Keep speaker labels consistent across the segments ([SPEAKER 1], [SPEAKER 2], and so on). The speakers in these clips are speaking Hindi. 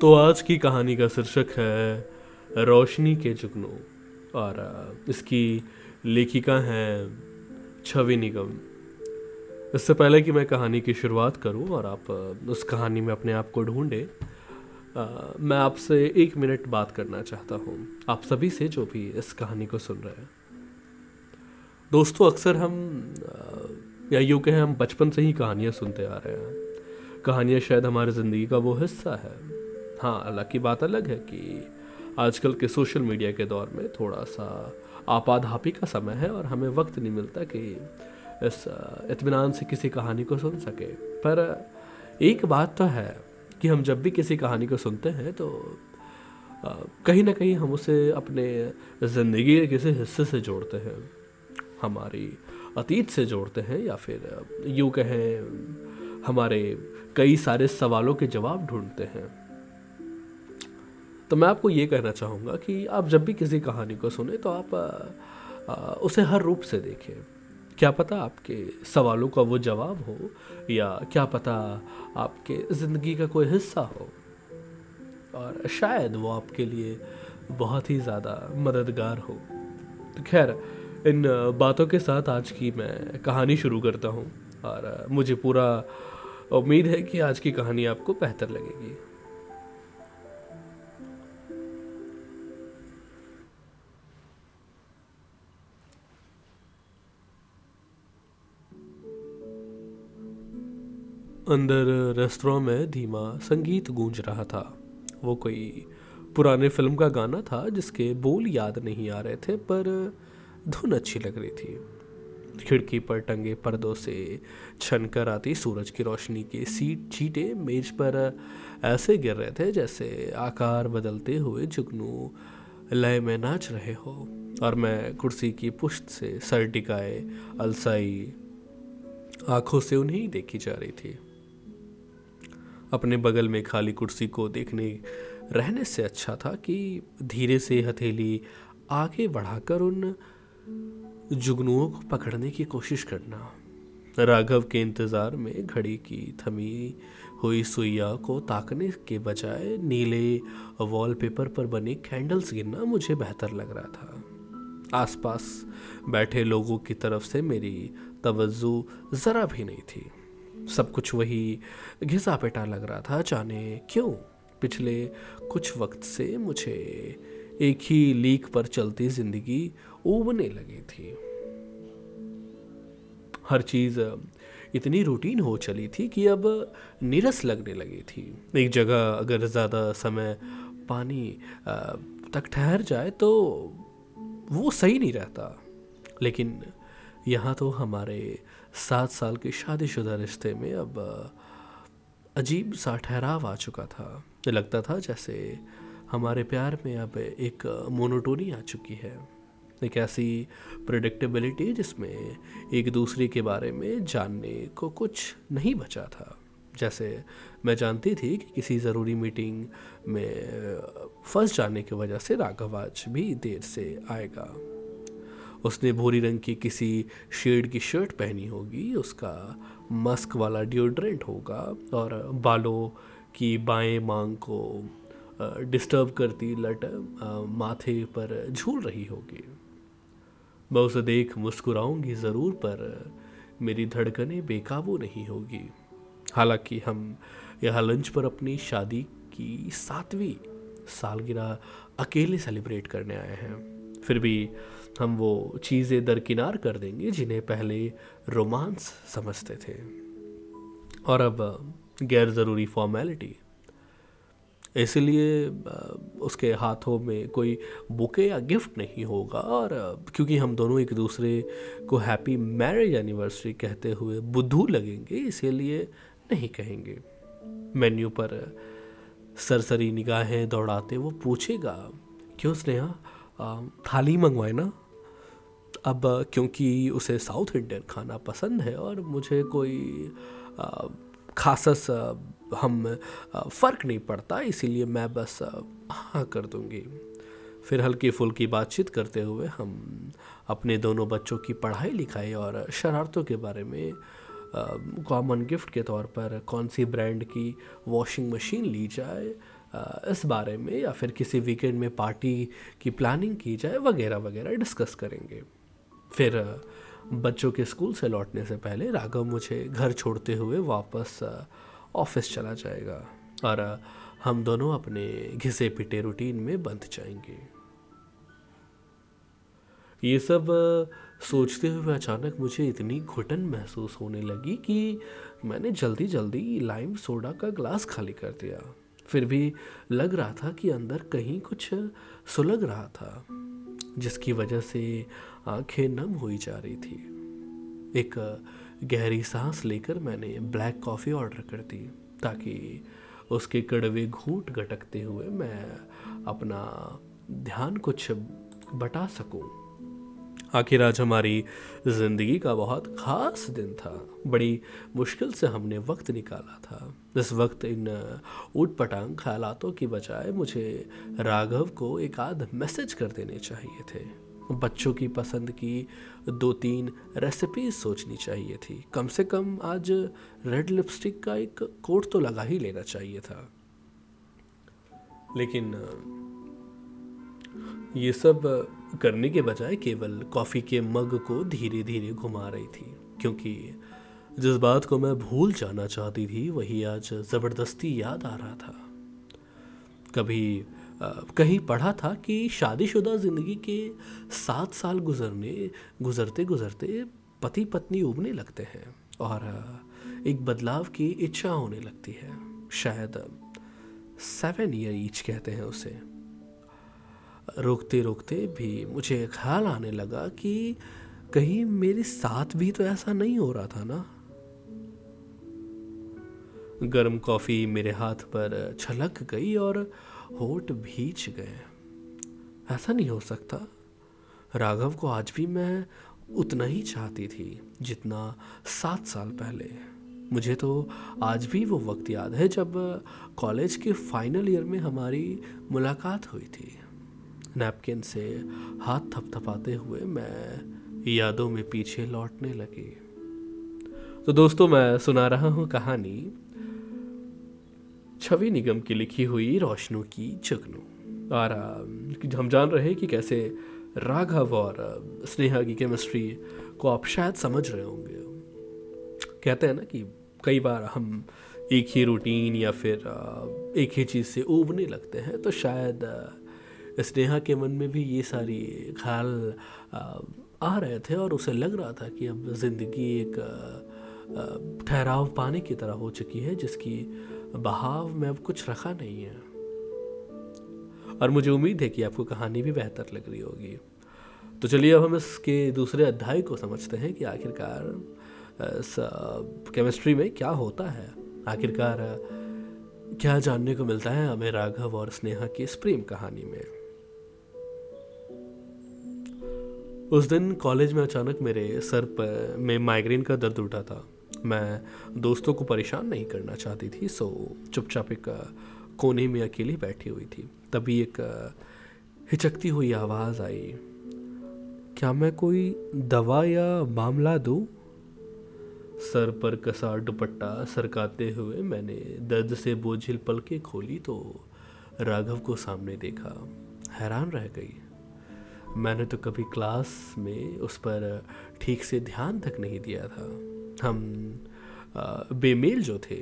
[SPEAKER 1] तो आज की कहानी का शीर्षक है रोशनी के जुगनू। और इसकी लेखिका हैं छवि निगम। इससे पहले कि मैं कहानी की शुरुआत करूँ और आप उस कहानी में अपने आप को ढूंढें मैं आपसे एक मिनट बात करना चाहता हूँ। आप सभी से जो भी इस कहानी को सुन रहे हैं। दोस्तों, अक्सर हम या यूँ कहें हम बचपन से ही कहानियाँ सुनते आ रहे हैं। कहानियाँ शायद हमारी ज़िंदगी का वो हिस्सा है। हाँ अलग की बात अलग है कि आजकल के सोशल मीडिया के दौर में थोड़ा सा आपाधापी का समय है और हमें वक्त नहीं मिलता कि इस इतमान से किसी कहानी को सुन सके। पर एक बात तो है कि हम जब भी किसी कहानी को सुनते हैं तो कहीं ना कहीं हम उसे अपने ज़िंदगी के किसी हिस्से से जोड़ते हैं, हमारी अतीत से जोड़ते हैं या फिर यूँ कहें, हमारे कई सारे सवालों के जवाब ढूंढते हैं। तो मैं आपको ये कहना चाहूँगा कि आप जब भी किसी कहानी को सुने तो आप आ, आ, उसे हर रूप से देखें क्या पता आपके सवालों का वो जवाब हो या क्या पता आपके ज़िंदगी का कोई हिस्सा हो। और शायद वो आपके लिए बहुत ही ज़्यादा मददगार हो। तो खैर इन बातों के साथ आज की मैं कहानी शुरू करता हूँ और मुझे पूरा उम्मीद है कि आज की कहानी आपको बेहतर लगेगी। अंदर रेस्तरा में धीमा संगीत गूंज रहा था। वो कोई पुराने फ़िल्म का गाना था जिसके बोल याद नहीं आ रहे थे, पर धुन अच्छी लग रही थी। खिड़की पर टंगे पर्दों से छन कर आती सूरज की रोशनी के सीट चीटे मेज पर ऐसे गिर रहे थे जैसे आकार बदलते हुए जुगनू लय में नाच रहे हो। और मैं कुर्सी की पुश्त से सर टिकाए अलसाई आँखों से उन्हें देखी जा रही थी। अपने बगल में खाली कुर्सी को देखने, रहने से अच्छा था कि धीरे से हथेली आगे बढ़ाकर उन जुगनुओं को पकड़ने की कोशिश करना। राघव के इंतज़ार में घड़ी की थमी हुई सुइया को ताकने के बजाय नीले वॉलपेपर पर बने कैंडल्स गिनना मुझे बेहतर लग रहा था। आसपास बैठे लोगों की तरफ़ से मेरी तवज्जो ज़रा भी नहीं थी। सब कुछ वही घिसा पेटा लग रहा था जाने क्यों? पिछले कुछ वक्त से मुझे एक ही लीक पर चलती ज़िंदगी उबने लगी थी। हर चीज़ इतनी रूटीन हो चली थी कि अब नीरस लगने लगी थी। एक जगह अगर ज़्यादा समय पानी तक ठहर जाए तो वो सही नहीं रहता। लेकिन यहाँ तो हमारे सात साल के शादीशुदा रिश्ते में अब अजीब सा ठहराव आ चुका था। लगता था जैसे हमारे प्यार में अब एक मोनोटोनी आ चुकी है। एक ऐसी प्रोडिक्टेबिलिटी जिसमें एक दूसरे के बारे में जानने को कुछ नहीं बचा था। जैसे मैं जानती थी कि किसी ज़रूरी मीटिंग में फंस जाने की वजह से राघव आज भी देर से आएगा। उसने भूरी रंग की किसी शेड की शर्ट पहनी होगी, उसका मस्क वाला डिओड्रेंट होगा और बालों की बाएँ मांग को डिस्टर्ब करती लट माथे पर झूल रही होगी। मैं उसे देख मुस्कुराऊँगी ज़रूर, पर मेरी धड़कनें बेकाबू नहीं होगी। हालाँकि हम यहाँ लंच पर अपनी शादी की सातवीं सालगिरह अकेले सेलिब्रेट करने आए हैं। फिर भी हम वो चीज़ें दरकिनार कर देंगे जिन्हें पहले रोमांस समझते थे। और अब गैर ज़रूरी फॉर्मेलिटी। इसलिए उसके हाथों में कोई बुके या गिफ्ट नहीं होगा और क्योंकि हम दोनों एक दूसरे को हैप्पी मैरिज एनिवर्सरी कहते हुए बुद्धू लगेंगे, इसीलिए नहीं कहेंगे। मेन्यू पर सरसरी निगाहें दौड़ाते वो पूछेगा, क्यों स्नेहा थाली मंगवाए ना, अब क्योंकि उसे साउथ इंडियन खाना पसंद है और मुझे कोई खासस हम फ़र्क नहीं पड़ता, इसीलिए मैं बस हाँ कर दूँगी। फिर हल्की फुल्की बातचीत करते हुए हम अपने दोनों बच्चों की पढ़ाई लिखाई और शरारतों के बारे में कॉमन गिफ्ट के तौर पर कौन सी ब्रांड की वॉशिंग मशीन ली जाए इस बारे में या फिर किसी वीकेंड में पार्टी की प्लानिंग की जाए, वगैरह वगैरह डिस्कस करेंगे। फिर बच्चों के स्कूल से लौटने से पहले राघव मुझे घर छोड़ते हुए वापस ऑफ़िस चला जाएगा और हम दोनों अपने घिसे पिटे रूटीन में बंध जाएँगे। ये सब सोचते हुए अचानक मुझे इतनी घुटन महसूस होने लगी कि मैंने जल्दी जल्दी लाइम सोडा का ग्लास खाली कर दिया। फिर भी लग रहा था कि अंदर कहीं कुछ सुलग रहा था, जिसकी वजह से आँखें नम हुई जा रही थी। एक गहरी सांस लेकर मैंने ब्लैक कॉफ़ी ऑर्डर कर दी, ताकि उसके कड़वे घूट गटकते हुए मैं अपना ध्यान कुछ बटा सकूँ। आखिर आज हमारी ज़िंदगी का बहुत ख़ास दिन था। बड़ी मुश्किल से हमने वक्त निकाला था। इस वक्त इन ऊट पटांग ख्यालों की बजाय मुझे राघव को एक आध मैसेज कर देने चाहिए थे। बच्चों की पसंद की दो तीन रेसिपीज़ सोचनी चाहिए थी। कम से कम आज रेड लिपस्टिक का एक कोट तो लगा ही लेना चाहिए था। लेकिन ये सब करने के बजाय केवल कॉफ़ी के मग को धीरे धीरे घुमा रही थी क्योंकि जिस बात को मैं भूल जाना चाहती थी वही आज ज़बरदस्ती याद आ रहा था। कभी आ, कहीं पढ़ा था कि शादीशुदा ज़िंदगी के सात साल गुजरने गुजरते गुजरते पति पत्नी उगने लगते हैं और एक बदलाव की इच्छा होने लगती है। शायद सेवन ईयर ईच कहते हैं उसे। रोकते रोकते भी मुझे ख्याल आने लगा कि कहीं मेरे साथ भी तो ऐसा नहीं हो रहा था ना। गर्म कॉफ़ी मेरे हाथ पर छलक गई और होठ भीच गए। ऐसा नहीं हो सकता। राघव को आज भी मैं उतना ही चाहती थी जितना सात साल पहले। मुझे तो आज भी वो वक्त याद है जब कॉलेज के फाइनल ईयर में हमारी मुलाकात हुई थी। नैपकिन से हाथ थपथपाते हुए मैं यादों में पीछे लौटने लगी। तो दोस्तों, मैं सुना रहा हूँ कहानी छवि निगम की लिखी हुई रोशनों की जुगनू। और हम जान रहे कि कैसे राघव और स्नेहा की केमिस्ट्री को आप शायद समझ रहे होंगे। कहते हैं ना कि कई बार हम एक ही रूटीन या फिर, एक ही चीज़ से उबने लगते हैं तो शायद स्नेहा के मन में भी ये सारी ख्याल आ रहे थे और उसे लग रहा था कि अब ज़िंदगी एक ठहराव पाने की तरह हो चुकी है, जिसकी बहाव में अब कुछ रखा नहीं है। और मुझे उम्मीद है कि आपको कहानी भी बेहतर लग रही होगी। तो चलिए अब हम इसके दूसरे अध्याय को समझते हैं कि आखिरकार केमिस्ट्री में क्या होता है। आखिरकार क्या जानने को मिलता है हमें राघव और स्नेहा की इस प्रेम कहानी में? उस दिन कॉलेज में अचानक मेरे सर पर, में माइग्रेन का दर्द उठा था। मैं दोस्तों को परेशान नहीं करना चाहती थी सो चुपचाप एक कोने में अकेली बैठी हुई थी। तभी एक हिचकती हुई आवाज़ आई, क्या मैं कोई दवा या मामला दूँ? सर पर कसा दुपट्टा सरकाते हुए मैंने दर्द से बोझिल पलके खोली तो राघव को सामने देखा, हैरान रह गई। मैंने तो कभी क्लास में उस पर ठीक से ध्यान तक नहीं दिया था। हम बेमेल जो थे,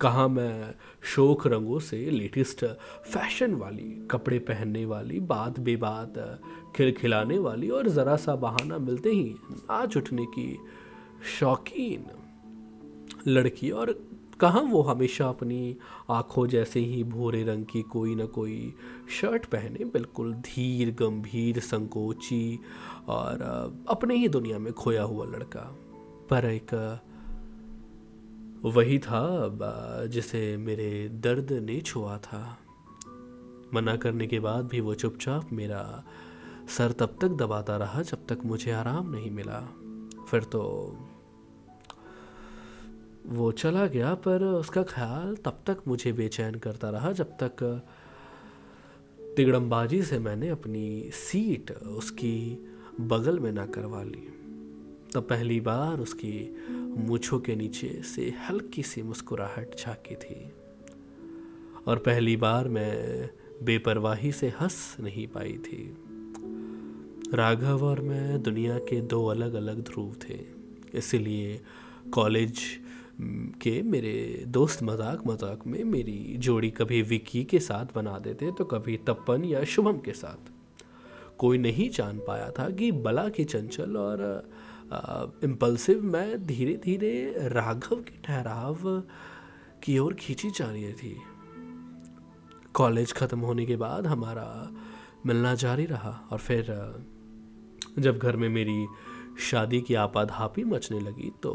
[SPEAKER 1] कहाँ मैं शोक रंगों से लेटेस्ट फ़ैशन वाली, कपड़े पहनने वाली, बात बेबात, खिलखिलाने वाली और ज़रा सा बहाना मिलते ही आज उठने की शौकीन लड़की और कहाँ वो हमेशा अपनी आँखों जैसे ही भूरे रंग की कोई ना कोई शर्ट पहने, बिल्कुल धीर, गंभीर, संकोची और अपने ही दुनिया में खोया हुआ लड़का। पर एक, वही था जिसे मेरे दर्द ने छुआ था। मना करने के बाद भी वो चुपचाप मेरा सर तब तक दबाता रहा जब तक मुझे आराम नहीं मिला। फिर तो वो चला गया, पर उसका ख्याल तब तक मुझे बेचैन करता रहा जब तक तिगड़मबाजी से मैंने अपनी सीट उसकी बगल में ना करवा ली। तब पहली बार उसकी मूछों के नीचे से हल्की सी मुस्कुराहट छाकी थी। और पहली बार मैं बेपरवाही से हंस नहीं पाई थी। राघव और मैं दुनिया के दो अलग अलग ध्रुव थे, इसीलिए कॉलेज के मेरे दोस्त मज़ाक मज़ाक में मेरी जोड़ी कभी विकी के साथ बना देते तो कभी तपन या शुभम के साथ। कोई नहीं जान पाया था कि बला के चंचल और इम्पल्सिव मैं धीरे धीरे राघव के ठहराव की ओर खींची जा रही थी। कॉलेज ख़त्म होने के बाद हमारा मिलना जारी रहा और फिर, जब घर में मेरी शादी की आपाधापी मचने लगी तो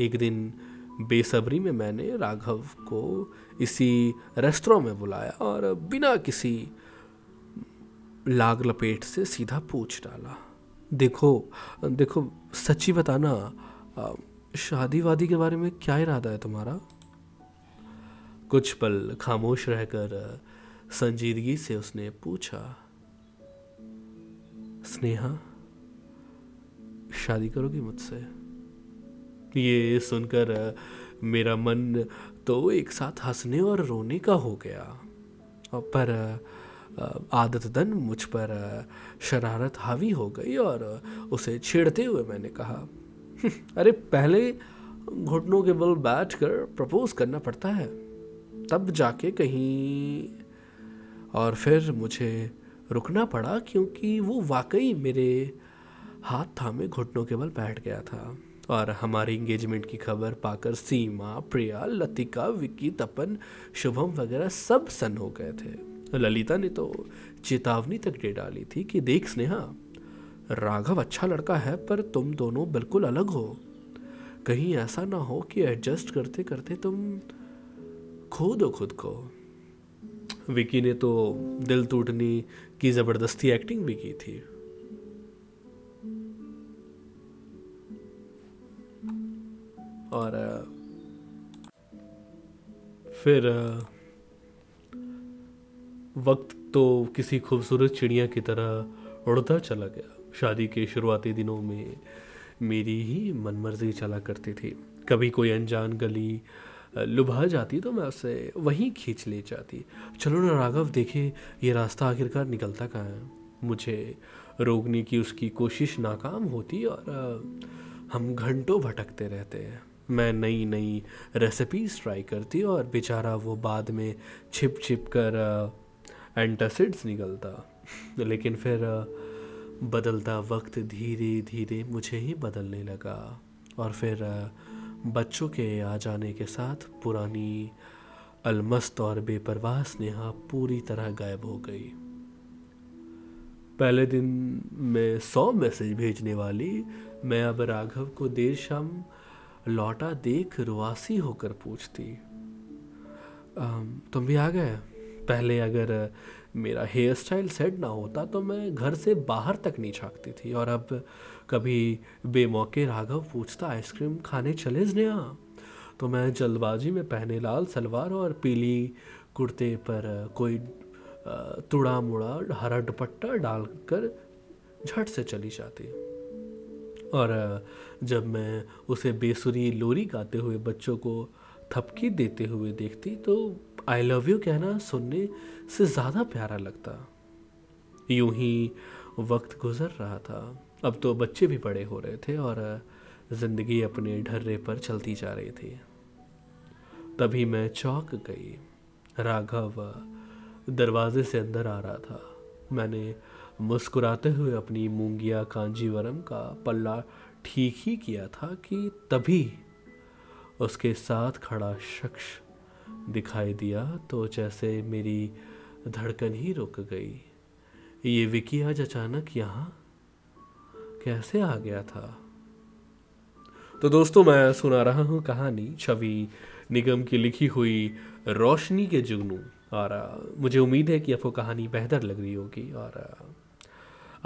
[SPEAKER 1] एक दिन बेसब्री में मैंने राघव को इसी रेस्तरा में बुलाया और बिना किसी लाग लपेट से सीधा पूछ डाला, देखो देखो, सच्ची बताना शादी वादी के बारे में क्या इरादा है तुम्हारा? कुछ पल खामोश रहकर संजीदगी से उसने पूछा, स्नेहा, शादी करोगी मुझसे? ये सुनकर, मेरा मन तो एक साथ हंसने और रोने का हो गया। पर आदतन मुझ पर शरारत हावी हो गई और उसे छेड़ते हुए मैंने कहा, अरे, पहले घुटनों के बल बैठ कर प्रपोज करना पड़ता है। तब जाके कहीं और फिर मुझे रुकना पड़ा क्योंकि वो वाकई मेरे हाथ थामे घुटनों के बल बैठ गया था। और हमारी इंगेजमेंट की खबर पाकर सीमा, प्रिया, लतिका, विक्की, तपन, शुभम वगैरह सब सन हो गए थे। ललिता ने तो चेतावनी तक दे डाली थी कि देख स्नेहा, राघव अच्छा लड़का है, पर तुम दोनों बिल्कुल अलग हो। कहीं ऐसा ना हो कि एडजस्ट करते करते तुम खो दो खुद को। विकी ने तो दिल टूटने की ज़बरदस्ती एक्टिंग भी की थी। और फिर वक्त तो किसी खूबसूरत चिड़िया की तरह उड़ता चला गया। शादी के शुरुआती दिनों में मेरी ही मनमर्जी चला करती थी। कभी कोई अनजान गली लुभा जाती तो मैं उसे वहीं खींच ले जाती। चलो ना राघव, देखे ये रास्ता आखिरकार निकलता कहाँ है? मुझे रोकने की उसकी कोशिश नाकाम होती और हम घंटों भटकते रहते हैं। मैं नई नई रेसिपीज़ ट्राई करती और बेचारा वो बाद में छिप छिप कर एंटासिड्स निकलता। लेकिन फिर बदलता वक्त धीरे धीरे मुझे ही बदलने लगा। और फिर बच्चों के आ जाने के साथ पुरानी अलमस्त और बेपरवाह स्नेहा पूरी तरह गायब हो गई। पहले दिन में सौ मैसेज भेजने वाली। मैं अब राघव को देर शाम लौटा देख रुआसी होकर पूछती तुम भी आ गए? पहले अगर मेरा हेयर स्टाइल सेट ना होता तो मैं घर से बाहर तक नहीं झाँकती थी। और अब कभी बेमौके राघव पूछता, आइसक्रीम खाने चले स्नेहा तो मैं जल्दबाजी में पहने लाल सलवार और पीली कुर्ते पर कोई तुड़ा मुड़ा हरा दुपट्टा डालकर झट से चली जाती। और जब मैं उसे बेसुरी लोरी गाते हुए बच्चों को थपकी देते हुए देखती तो आई लव यू कहना सुनने से ज़्यादा प्यारा लगता। यूँ ही वक्त गुजर रहा था। अब तो बच्चे भी बड़े हो रहे थे और ज़िंदगी अपने ढर्रे पर चलती जा रही थी। तभी मैं चौक गई। राघव दरवाजे से अंदर आ रहा था। मैंने मुस्कुराते हुए अपनी मूंगिया कांजीवरम का पल्ला ठीक ही किया था कि तभी उसके साथ खड़ा शख्स दिखाई दिया तो जैसे मेरी धड़कन ही रुक गई। ये विकी आज अचानक यहाँ कैसे आ गया था? तो दोस्तों, मैं सुना रहा हूँ कहानी। छवि निगम की लिखी हुई रोशनी के जुगनू। और मुझे उम्मीद है कि आपको कहानी बेहतर लग रही होगी। और